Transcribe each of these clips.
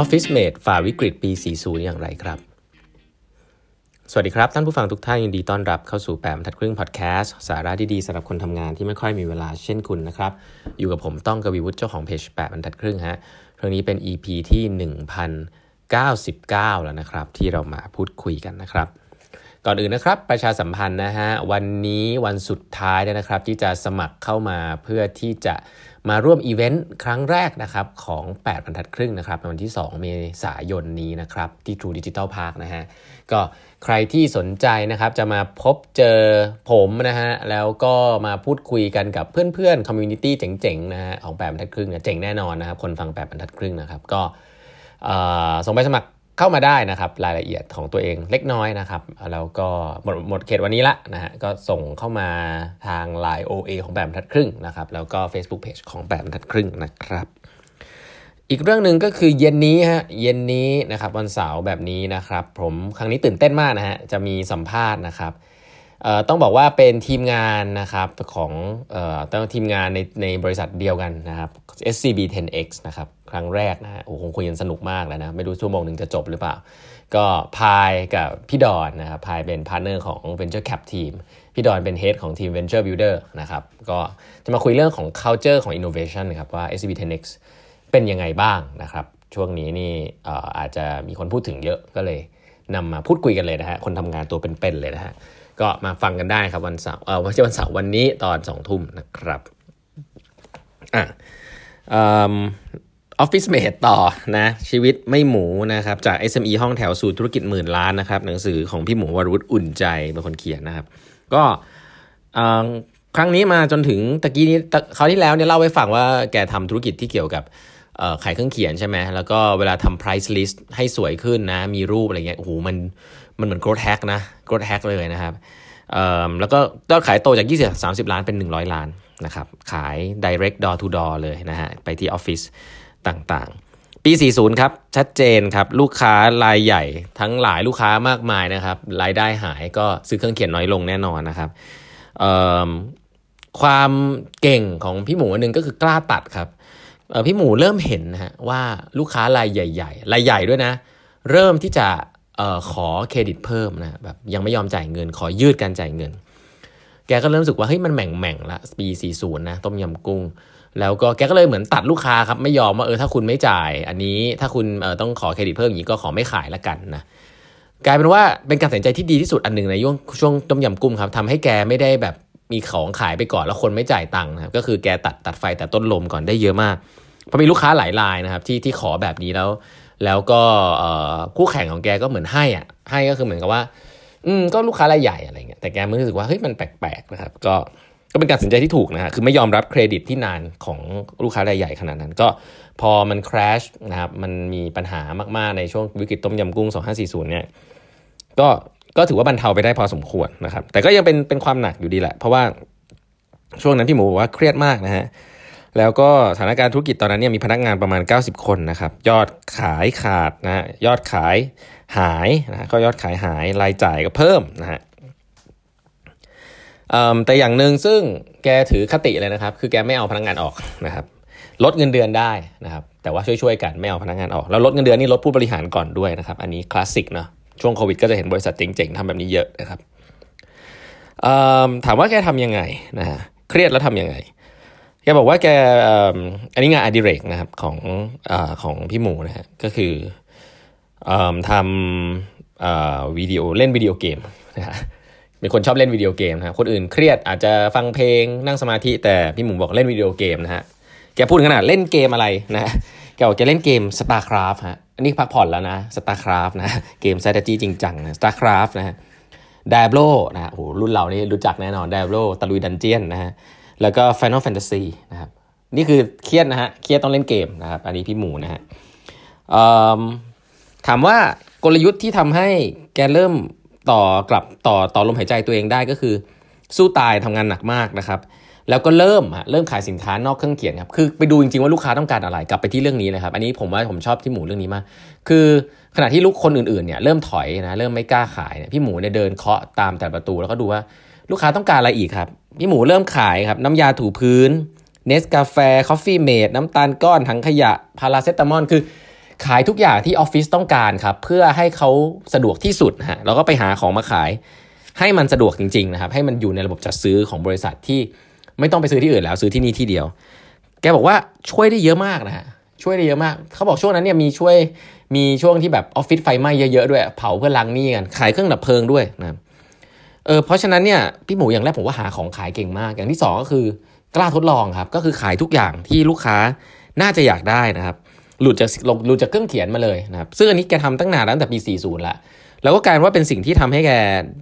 Office Mate ฝ่าวิกฤตปี 40 อย่างไรครับ สวัสดีครับ ท่านผู้ฟังทุกท่านยินดีต้อนรับเข้าสู่แปมทัดครึ่งพอดแคสต์สาระดีๆสำหรับคนทำงานที่ไม่ค่อยมีเวลาเช่นคุณนะครับ อยู่กับผมต้องกวีวุฒิเจ้าของเพจแปมทัดครึ่งฮะครั้งนี้เป็น EP ที่ 1099 แล้วนะครับ ที่เรามาพูดคุยกันนะครับ ก่อนอื่นนะครับประชาสัมพันธ์นะฮะวันนี้วันสุดท้ายนะครับ ที่จะสมัครเข้ามาเพื่อที่จะมาร่วมอีเวนต์ครั้งแรกนะครับของ 8 บรรทัดครึ่งนะครับในวันที่ 2 เมษายนนี้นะครับที่ True Digital Park นะฮะก็ใครที่สนใจนะครับจะมาพบเจอผมนะฮะแล้วก็มาพูดคุยกันกับเพื่อนๆ community เจ๋งๆนะฮะของ 8 บรรทัดครึ่งเนี่ยเจ๋งแน่นอนนะครับคนฟัง 8 บรรทัดครึ่งนะครับก็ส่งไปสมัคร เข้ามาได้นะครับรายละเอียดของตัวเองเล็กน้อยนะครับแล้วก็หมดหมดเขตวันนี้ละนะฮะก็ส่งเข้ามาทาง Line OA ของแบบทัดครึ่งนะครับแล้วก็ Facebook Page ของแบบทัดครึ่งนะครับ อีกเรื่องหนึ่งก็คือเย็นนี้ฮะเย็นนี้นะครับวันเสาร์แบบนี้นะครับ ผมครั้งนี้ตื่นเต้นมากนะฮะจะมีสัมภาษณ์นะครับต้องบอกว่าเป็นทีมงานนะครับของต้องทีมงานในในบริษัทเดียวกันนะครับ SCB 10X นะครับ ครั้งแรกนะฮะโอ้คงคุยกันสนุกมากแล้วนะ ไม่รู้ชั่วโมงหนึ่งจะจบหรือเปล่า ก็พายกับพี่ดอนนะครับพายเป็น partner ของ Venture Cap Team พี่ดอนเป็น Head ของทีม Venture Builder นะครับก็จะมาคุยเรื่องของ culture ของ innovation นะครับว่า SCB 10X เป็นยังไงบ้างนะครับ ช่วงนี้นี่อาจจะมีคนพูดถึงเยอะก็เลยนำมาพูดคุยกันเลยนะฮะคนทำงานตัวเป็นๆเลยนะฮะก็มาฟังกันได้ครับวันเสาร์เออไม่ใช่วันเสาร์วันนี้ตอนสองทุ่มนะครับอะ ออฟฟิศเมดต่อนะชีวิตไม่หมูนะครับจาก SME ห้องแถวสู่ธุรกิจหมื่นล้านนะครับหนังสือของพี่หมูวรุษอุ่นใจเป็นคนเขียนนะครับ ก็ครั้งนี้มาจนถึงตะกี้นี้คราวที่แล้วเนี่ยเล่าไว้ฟังว่าแกทำธุรกิจที่เกี่ยวกับขายเครื่องเขียนใช่ไหมแล้วก็เวลาทำ price list ให้สวยขึ้นนะ มีรูปอะไรเงี้ยโอ้โหมันมันเหมือน growth hack นะ growth hack เลยนะครับแล้วก็ยอดขายโตจาก 20 30 ล้านเป็น 100 ล้านนะครับ ขาย direct door to door เลยนะฮะ ไปที่ออฟฟิศ ต่างๆ ปี 40 ครับ ชัดเจนครับ ลูกค้ารายใหญ่ทั้งหลายลูกค้ามากมายนะครับ รายได้หายก็ซื้อเครื่องเขียนน้อยลงแน่นอนนะครับความเก่งของพี่หมูอันหนึ่งก็คือกล้าตัดครับพี่หมูเริ่มเห็นนะฮะว่าลูกค้ารายใหญ่ ๆ รายใหญ่ด้วยนะ เริ่มที่จะออขอเครดิตเพิ่มนะแบบยังไม่ยอมจ่ายเงิน ขอยืดการจ่ายเงิน แกก็เริ่มรู้สึกว่าเฮ้ยมันแหม่งแม่งละปี 40 นะ ต้มยำกุ้ง แล้วก็แกก็เลยเหมือนตัดลูกค้าครับไม่ยอมว่าเออถ้าคุณไม่จ่าย อันนี้ถ้าคุณเออต้องขอเครดิตเพิ่มอย่างนี้ก็ขอไม่ขายละกันนะกลายเป็นว่าเป็นการตัดสินใจที่ดีที่สุดอันหนึ่งในช่วงช่วงต้มยำกุ้งครับทำให้แกไม่ได้แบบมีของขายไปก่อนแล้วคนไม่จ่ายตังค์นะครับก็คือแกตัดตัดไฟแต่ต้นลมก่อนได้เยอะมากเพราะมีลูกค้าหลายรายนะครับที่ที่ขอแบบนี้แล้ว แล้วก็คู่แข่งของแกก็เหมือนให้อะให้ก็คือเหมือนกับว่า อืมก็ลูกค้ารายใหญ่อะไรเงี้ยแต่แกมันรู้สึกว่าเฮ้ยมันแปลกๆนะครับก็ ก็เป็นการตัดสินใจที่ถูกนะฮะคือไม่ยอมรับเครดิตที่นานของลูกค้ารายใหญ่ขนาดนั้น ก็พอมันคราชนะครับมันมีปัญหามากๆในช่วงวิกฤตต้มยำกุ้ง 2540 เนี่ยก็ก็ถือว่าบรรเทาไปได้พอสมควรนะครับ แต่ก็ยังเป็นเป็นความหนักอยู่ดีแหละ เพราะว่าช่วงนั้นพี่หมูบอกว่าเครียดมากนะฮะแล้วก็สถานการณ์ธุรกิจตอนนั้นเนี่ยมีพนักงานประมาณ 90 คนนะครับ ยอดขายขาดนะยอดขายหายนะก็ยอดขายหายรายจ่ายก็เพิ่มนะฮะ แต่อย่างหนึ่งซึ่งแกถือคติเลยนะครับ คือแกไม่เอาพนักงานออกนะครับ ลดเงินเดือนได้นะครับ แต่ว่าช่วยๆกันไม่เอาพนักงานออก แล้วลดเงินเดือนนี่ลดผู้บริหารก่อนด้วยนะครับ อันนี้คลาสสิกเนาะ ช่วงโควิดก็จะเห็นบริษัทเจ๋งๆทำแบบนี้เยอะนะครับถามว่าแกทํำยังไงนะเครียดแล้วทํำยังไงแกบอกว่าแกอันนี้งานอดิเรกนะครับของอของพี่หมูนะฮะก็คือทำวิดีโอเล่นวิดีโอเกมนะฮะ เป็นคนชอบเล่นวิดีโอเกมนะคนอื่นเครียดอาจจะฟังเพลงนั่งสมาธิแต่พี่หมูบอกเล่นวิดีโอเกมนะฮะแกพูดขนาดเล่นเกมอะไรนะแกบอกจะเล่นเกม StarCraft ฮะอันนี้พักผ่อนแล้วนะ StarCraft นะเกม strategy จริงจังนะ StarCraft นะฮะ Diablo นะโอ้รุ่นเรานี่รู้จักแน่นอน Diablo ตะลุยดันเจียนนะฮะแล้วก็ Final Fantasy นะครับนี่คือเครียดนะฮะเครียดต้องเล่นเกมนะครับอันนี้พี่หมูนะฮะถามว่ากลยุทธ์ที่ทำให้แกเริ่ม ต่อกลับต่อต่อลมหายใจตัวเองได้ก็คือ สู้ตายทำงานหนักมากนะครับ แล้วก็เริ่มเริ่มขายสินค้านอกเครื่องเขียนครับคือไปดูจริงๆว่าลูกค้าต้องการอะไรกลับไปที่เรื่องนี้เลยครับ อันนี้ผมว่าผมชอบพี่หมูเรื่องนี้มากคือขณะที่ลูกคนอื่นๆเนี่ยเริ่มถอยนะเริ่มไม่กล้าขายเนี่ยพี่หมูเนี่ยเดินเคาะตามแต่ละประตูแล้วก็ดูว่าลูกค้าต้องการอะไรอีกครับ พี่หมูเริ่มขายครับ น้ำยาถูพื้นเนสกาแฟ Coffee-Mate น้ำตาลก้อนถังขยะพาราเซตามอลคือ ขายทุกอย่างที่ออฟฟิศต้องการครับ เพื่อให้เขาสะดวกที่สุดฮะแล้วก็ไปหาของมาขาย ให้มันสะดวกจริงๆนะครับ ให้มันอยู่ในระบบจัดซื้อของบริษัทที่ไม่ต้องไปซื้อที่อื่นแล้วซื้อที่นี่ที่เดียว แกบอกว่าช่วยได้เยอะมากนะฮะช่วยได้เยอะมากเขาบอกช่วงนั้นเนี่ยมีช่วยมีช่วงที่แบบออฟฟิศไฟไหม้เยอะๆด้วยเผาเพื่อล้างหนี้กันขายเครื่องดับเพลิงด้วยนะเออเพราะฉะนั้นเนี่ยพี่หมูอย่างแรกผมว่าหาของขายเก่งมาก อย่างที่ 2 ก็คือกล้าทดลองครับ ก็คือขายทุกอย่างที่ลูกค้าน่าจะอยากได้นะครับ หลุดจากหลุดจากเครื่องเขียนมาเลยนะครับซึ่งอันนี้แกทำตั้งนานตั้งแต่ปี 40ละแล้วก็กลายว่าเป็นสิ่งที่ทำให้แก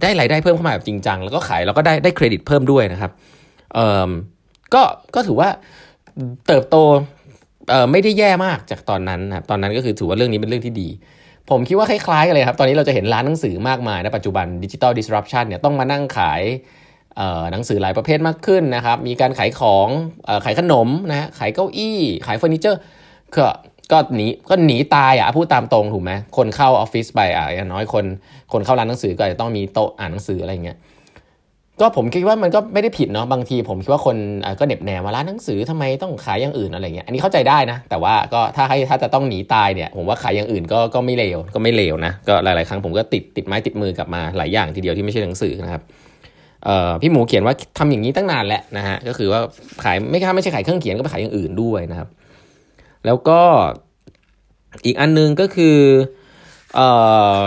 ได้รายได้เพิ่มเข้ามาแบบจริงจังแล้วก็ขายแล้วก็ได้ได้เครดิตเพิ่มด้วยนะครับเอ่อก็ก็ถือว่าเติบโตเอ่อไม่ได้แย่มากจากตอนนั้นนะครับตอนนั้นก็คือถือว่าเรื่องนี้เป็นเรื่องที่ดี ผมคิดว่าคล้ายๆกันเลยครับ ตอนนี้เราจะเห็นร้านหนังสือมากมายในปัจจุบัน digital disruption เนี่ยต้องมานั่งขายหนังสือหลายประเภทมากขึ้นนะครับ มีการขายของขายขนมนะขายเก้าอี้ ขายเฟอร์นิเจอร์ก็ ก็หนีก็หนีตายอะพูดตามตรงถูกไหมคนเข้าออฟฟิศไปอะอย่างน้อยคนคนเข้าร้านหนังสือก็จะต้องมีโต๊ะอ่านหนังสืออะไรเงี้ยก็ผมคิดว่ามันก็ไม่ได้ผิดเนาะบางที ผมคิดว่าคนก็เน็บแนวว่าร้านหนังสือทำไมต้องขายอย่างอื่นอะไรเงี้ยอันนี้เข้าใจได้นะ แต่ว่าก็ถ้าให้ถ้าจะต้องหนีตายเนี่ย ผมว่าขายอย่างอื่นก็ก็ไม่เลวก็ไม่เลวนะก็หลาย ๆ ครั้งผมก็ติดติดไม้ติดมือกลับมาหลายอย่างทีเดียวที่ไม่ใช่หนังสือนะครับเอ่อพี่หมูเขียนว่าทำอย่างนี้ตั้งนานแล้วนะฮะก็คือว่าขายไม่ใช่ไม่ใช่ขายเครื่องเขียนก็ไปขายอย่างอื่นด้วยนะครับ แล้วก็อีกอันนึงก็คือเอ่อ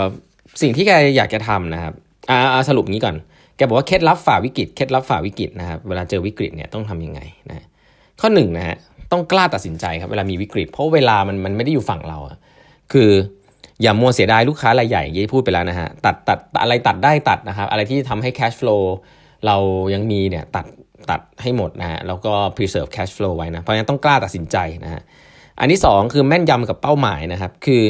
สิ่งที่แกอยากจะทำนะครับอ่าสรุปงี้ก่อน แกบอกว่าเคล็ดลับฝ่าวิกฤต เคล็ดลับฝ่าวิกฤตนะครับ เวลาเจอวิกฤตเนี่ยต้องทํำยังไงนะ ข้อหนึ่งนะฮะ ต้องกล้าตัดสินใจครับ เวลามีวิกฤต เพราะเวลามันมันไม่ได้อยู่ฝั่งเราอะคืออย่ามัวเสียดายลูกค้ารายใหญ่ยี่พูดไปแล้วนะฮะ ตัดตัดอะไรตัดได้ตัดนะครับ อะไรที่ทำให้ cash flow เรายังมีเนี่ยตัดตัดให้หมดนะฮะ แล้วก็ preserve cash flow ไว้นะ เพราะฉะนั้นต้องกล้าตัดสินใจนะฮะ อันที่ 2 คือแม่นยำกับเป้าหมายนะครับ คือ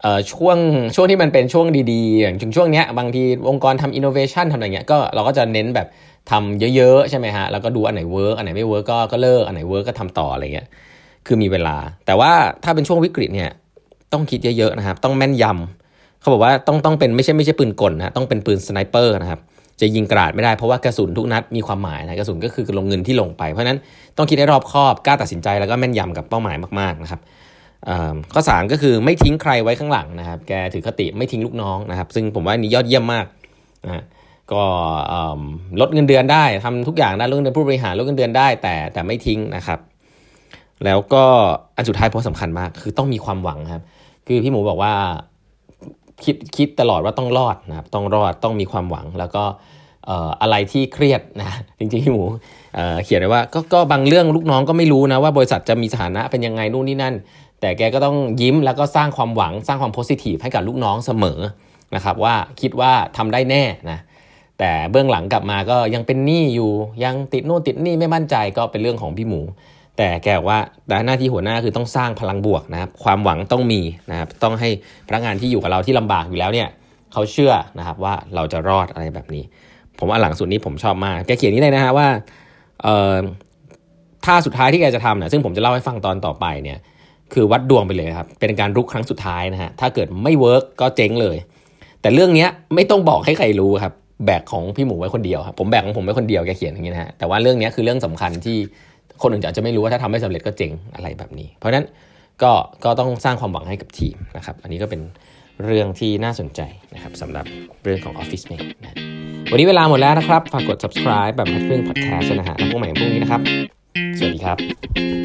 เอ่อช่วงช่วงที่มันเป็นช่วงดีๆ อย่างช่วงเนี้ยบางทีองค์กรทำอินโนเวชันทำอะไรเงี้ยก็เราก็จะเน้นแบบทำเยอะๆ ใช่ไหมฮะ แล้วก็ดูอันไหน work อันไหนไม่ work ก็ก็เลิกอันไหน work ก็ทำต่ออะไรเงี้ยคือมีเวลา แต่ว่าถ้าเป็นช่วงวิกฤตเนี่ยต้องคิดเยอะๆนะครับ ต้องแม่นยำเขาบอกว่าต้องต้องเป็นไม่ใช่ไม่ใช่ปืนกลนะต้องเป็นปืน sniper นะครับ จะยิงกราดไม่ได้เพราะว่ากระสุนทุกนัดมีความหมายนะกระสุนก็คือลงเงินที่ลงไป เพราะนั้นต้องคิดให้รอบคอบกล้าตัดสินใจแล้วก็แม่นยำกับเป้าหมายมากๆนะครับข้อ 3 ก็คือไม่ทิ้งใครไว้ข้างหลังนะครับ แกถือคติไม่ทิ้งลูกน้องนะครับ ซึ่งผมว่านี่ยอดเยี่ยมมากนะก็ลดเงินเดือนได้ทำทุกอย่างได้ลดเงินเดือนผู้บริหารลดเงินเดือนได้ แต่แต่ไม่ทิ้งนะครับ แล้วก็อันสุดท้ายเพราะสำคัญมาก คือต้องมีความหวังครับ คือพี่หมูบอกว่า คิดคิดตลอดว่าต้องรอดนะครับต้องรอดต้องมีความหวังแล้วก็อะไรที่เครียดนะจริงๆพี่หมูเขียนไว้ว่าก็ก็บางเรื่องลูกน้องก็ไม่รู้นะว่าบริษัทจะมีสถานะเป็นยังไงนู่นนี่นั่น แต่แกก็ต้องยิ้มแล้วก็สร้างความหวังสร้างความโพสิทีฟให้กับลูกน้องเสมอนะครับว่าคิดว่าทำได้แน่นะแต่เบื้องหลังกลับมาก็ยังเป็นหนี้อยู่ยังติดโน่นติดนี่ไม่มั่นใจก็เป็นเรื่องของพี่หมู แต่แกบอกว่าหน้าที่หัวหน้าคือต้องสร้างพลังบวกนะครับ ความหวังต้องมีนะครับ ต้องให้พนักงานที่อยู่กับเราที่ลำบากอยู่แล้วเนี่ยเขาเชื่อนะครับว่าเราจะรอดอะไรแบบนี้ ผมว่าหลังสุดนี้ผมชอบมากแกเขียนนี้เลยนะฮะว่าเอ่อท่าสุดท้ายที่แกจะทำนะซึ่งผมจะเล่าให้ฟังตอนต่อไปเนี่ยคือวัดดวงไปเลยครับ เป็นการรุกครั้งสุดท้ายนะฮะถ้าเกิดไม่ work ก็เจ๊งเลย แต่เรื่องนี้ไม่ต้องบอกให้ใครรู้ครับแบกของพี่หมูไว้คนเดียวครับผมแบกของผมไว้คนเดียวแกเขียนอย่างนี้นะฮะแต่ว่าเรื่องนี้คือเรื่องสำคัญที่ คนอื่นอาจจะไม่รู้ว่าถ้าทำไม่สำเร็จก็เจ๋งอะไรแบบนี้ เพราะฉะนั้นก็ก็ต้องสร้างความหวังให้กับทีมนะครับอันนี้ก็เป็นเรื่องที่น่าสนใจนะครับสำหรับเรื่องของ Office Mate นะวันนี้เวลาหมดแล้วนะครับ ฝากกด subscribe แบบพัดครึ่ง podcast นะฮะแล้วพบใหม่พรุ่งนี้นะครับ สวัสดีครับ